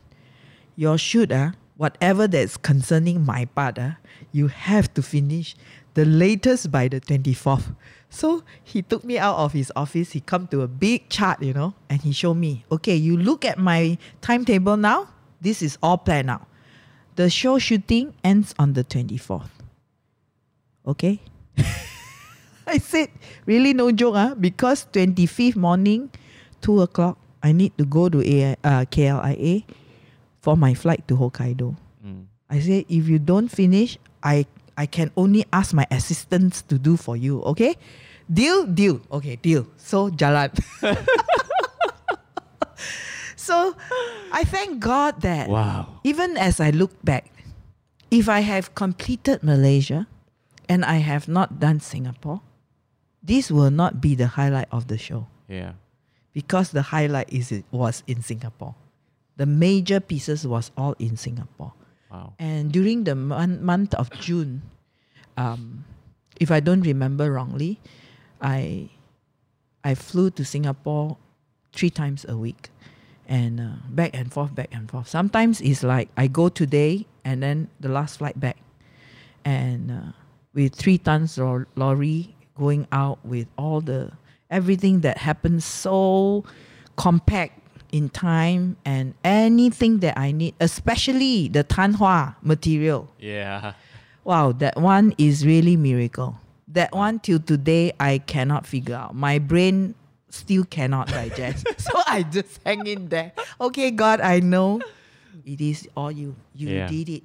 Your shoot, uh, whatever that's concerning my part, uh, you have to finish the latest by the 24th. So he took me out of his office. He come to a big chart, you know, and he showed me, okay, you look at my timetable now. This is all planned out. The show shooting ends on the 24th. Okay? I said, really no joke, ah, because 25th morning, 2 o'clock, I need to go to A- uh, KLIA for my flight to Hokkaido. Mm. I say, if you don't finish, I I can only ask my assistants to do for you, okay? Deal, deal. Okay, deal. So jalan. so I thank God that Wow. even as I look back, if I have completed Malaysia and I have not done Singapore, this will not be the highlight of the show Yeah. Because the highlight is it was in Singapore. The major pieces was all in Singapore. Wow. And during the mon- month of June, um, if I don't remember wrongly, I I flew to Singapore three times a week, and uh, back and forth, back and forth. Sometimes it's like I go today and then the last flight back, and uh, with three tons lor- lorry going out with all the everything that happens so compact in time and anything that I need, especially the tanhua material. Yeah. Wow, that one is really miracle. That one till today I cannot figure out. My brain still cannot digest. so I just hang in there. Okay, God, I know it is all you. You Yeah. did it.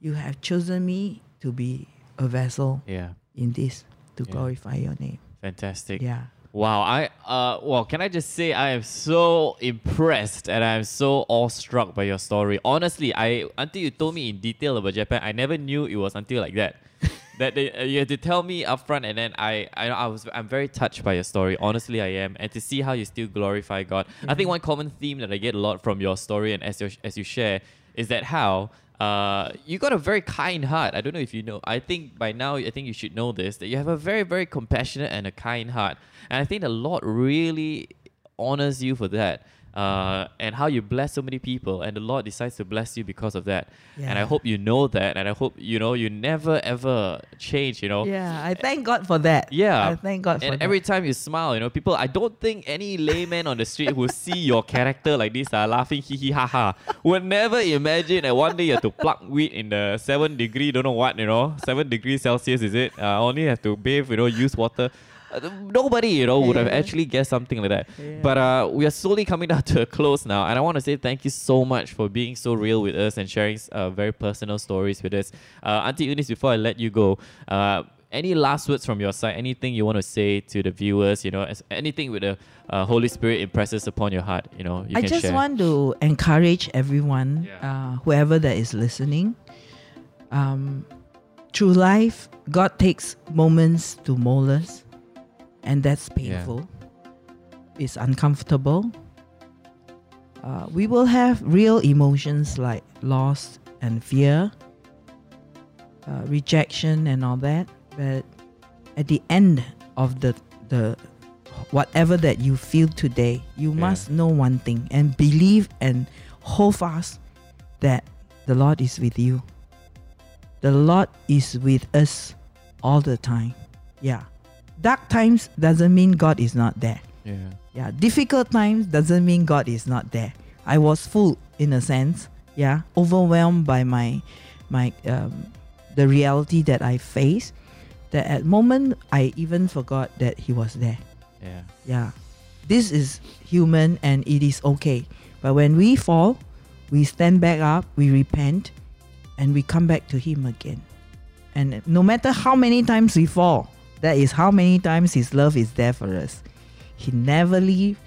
You have chosen me to be a vessel Yeah. in this to Yeah. glorify your name. Fantastic. Yeah. Wow, I uh well, can I just say I am so impressed and I'm so awestruck by your story. Honestly, I until you told me in detail about Japan, I never knew it was until like that. that they, uh, you had to tell me upfront, and then I, I I was I'm very touched by your story. Honestly, I am, and to see how you still glorify God. I think one common theme that I get a lot from your story and as you as you share is that how uh, you got a very kind heart. I don't know if you know. I think by now, I think you should know this that you have a very, very compassionate and a kind heart. And I think the Lord really honors you for that. Uh, and how you bless so many people, and the Lord decides to bless you because of that. And I hope you know that, and I hope you know you never ever change. You know, Yeah, I thank God for that. yeah. I thank God for and that. every time you smile, you know, people, I don't think any layman on the street who see your character like this, uh, laughing hee hee ha ha, would never imagine that one day you have to pluck weed in the seven degree, don't know what, you know, seven degrees Celsius, is it? Uh, only have to bathe, you know, use water. Uh, nobody, you know, would have actually guessed something like that. Yeah. But uh, we are slowly coming down to a close now, and I want to say thank you so much for being so real with us and sharing uh, very personal stories with us. Uh, Auntie Eunice, before I let you go, uh, any last words from your side? Anything you want to say to the viewers? You know, as, anything with the uh, Holy Spirit impresses upon your heart. You know, you I can just share. want to encourage everyone, Yeah. uh, whoever that is listening. Um, through life, God takes moments to mold us, and that's painful. It's uncomfortable. Uh, we will have real emotions like loss and fear, uh, rejection, and all that. But at the end of the the whatever that you feel today, you Yeah. must know one thing and believe and hold fast that the Lord is with you. The Lord is with us all the time. Yeah. Dark times doesn't mean God is not there. Yeah. Yeah. Difficult times doesn't mean God is not there. I was full in a sense. Yeah. Overwhelmed by my my um, the reality that I faced. That at moment I even forgot that He was there. Yeah. Yeah. This is human and it is okay. But when we fall, we stand back up, we repent, and we come back to Him again. And no matter how many times we fall, that is how many times His love is there for us. He never leave.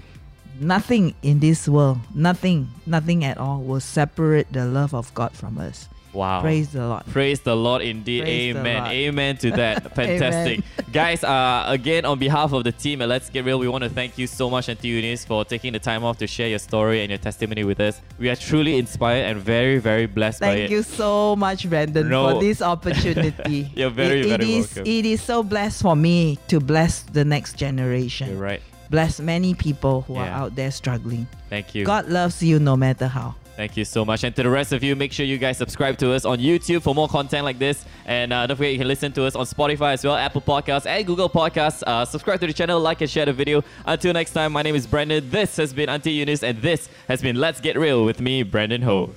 Nothing in this world, nothing, nothing at all will separate the love of God from us. Wow. Praise the Lord. Praise the Lord indeed. Praise Amen. Amen to that. Fantastic. Guys, uh, again, on behalf of the team at Let's Get Real, we want to thank you so much, Auntie Eunice, for taking the time off to share your story and your testimony with us. We are truly inspired and very, very blessed by Thank you so much, Brandon, No. for this opportunity. You're very, It- it very is- welcome. It is so blessed for me to bless the next generation. You're right. Bless many people who are out there struggling. Thank you. God loves you no matter how. Thank you so much. And to the rest of you, make sure you guys subscribe to us on YouTube for more content like this. And uh, don't forget, you can listen to us on Spotify as well, Apple Podcasts, and Google Podcasts. Uh, subscribe to the channel, like and share the video. Until next time, my name is Brandon. This has been Auntie Eunice, and this has been Let's Get Real with me, Brandon Ho.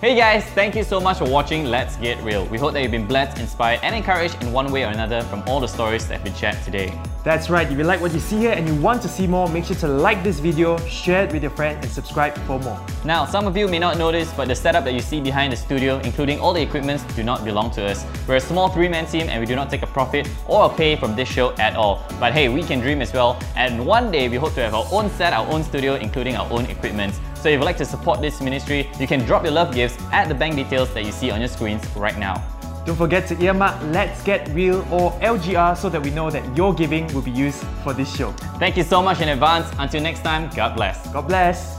Hey guys, thank you so much for watching Let's Get Real. We hope that you've been blessed, inspired, and encouraged in one way or another from all the stories that have been shared today. That's right, if you like what you see here and you want to see more, make sure to like this video, share it with your friend, and subscribe for more. Now, some of you may not notice, but the setup that you see behind the studio, including all the equipments, do not belong to us. We're a small three-man team and we do not take a profit or a pay from this show at all. But hey, we can dream as well, and one day we hope to have our own set, our own studio, including our own equipment. So if you'd like to support this ministry, you can drop your love gifts at the bank details that you see on your screens right now. Don't forget to earmark Let's Get Real or LGR so that we know that your giving will be used for this show. Thank you so much in advance. Until next time, God bless. God bless.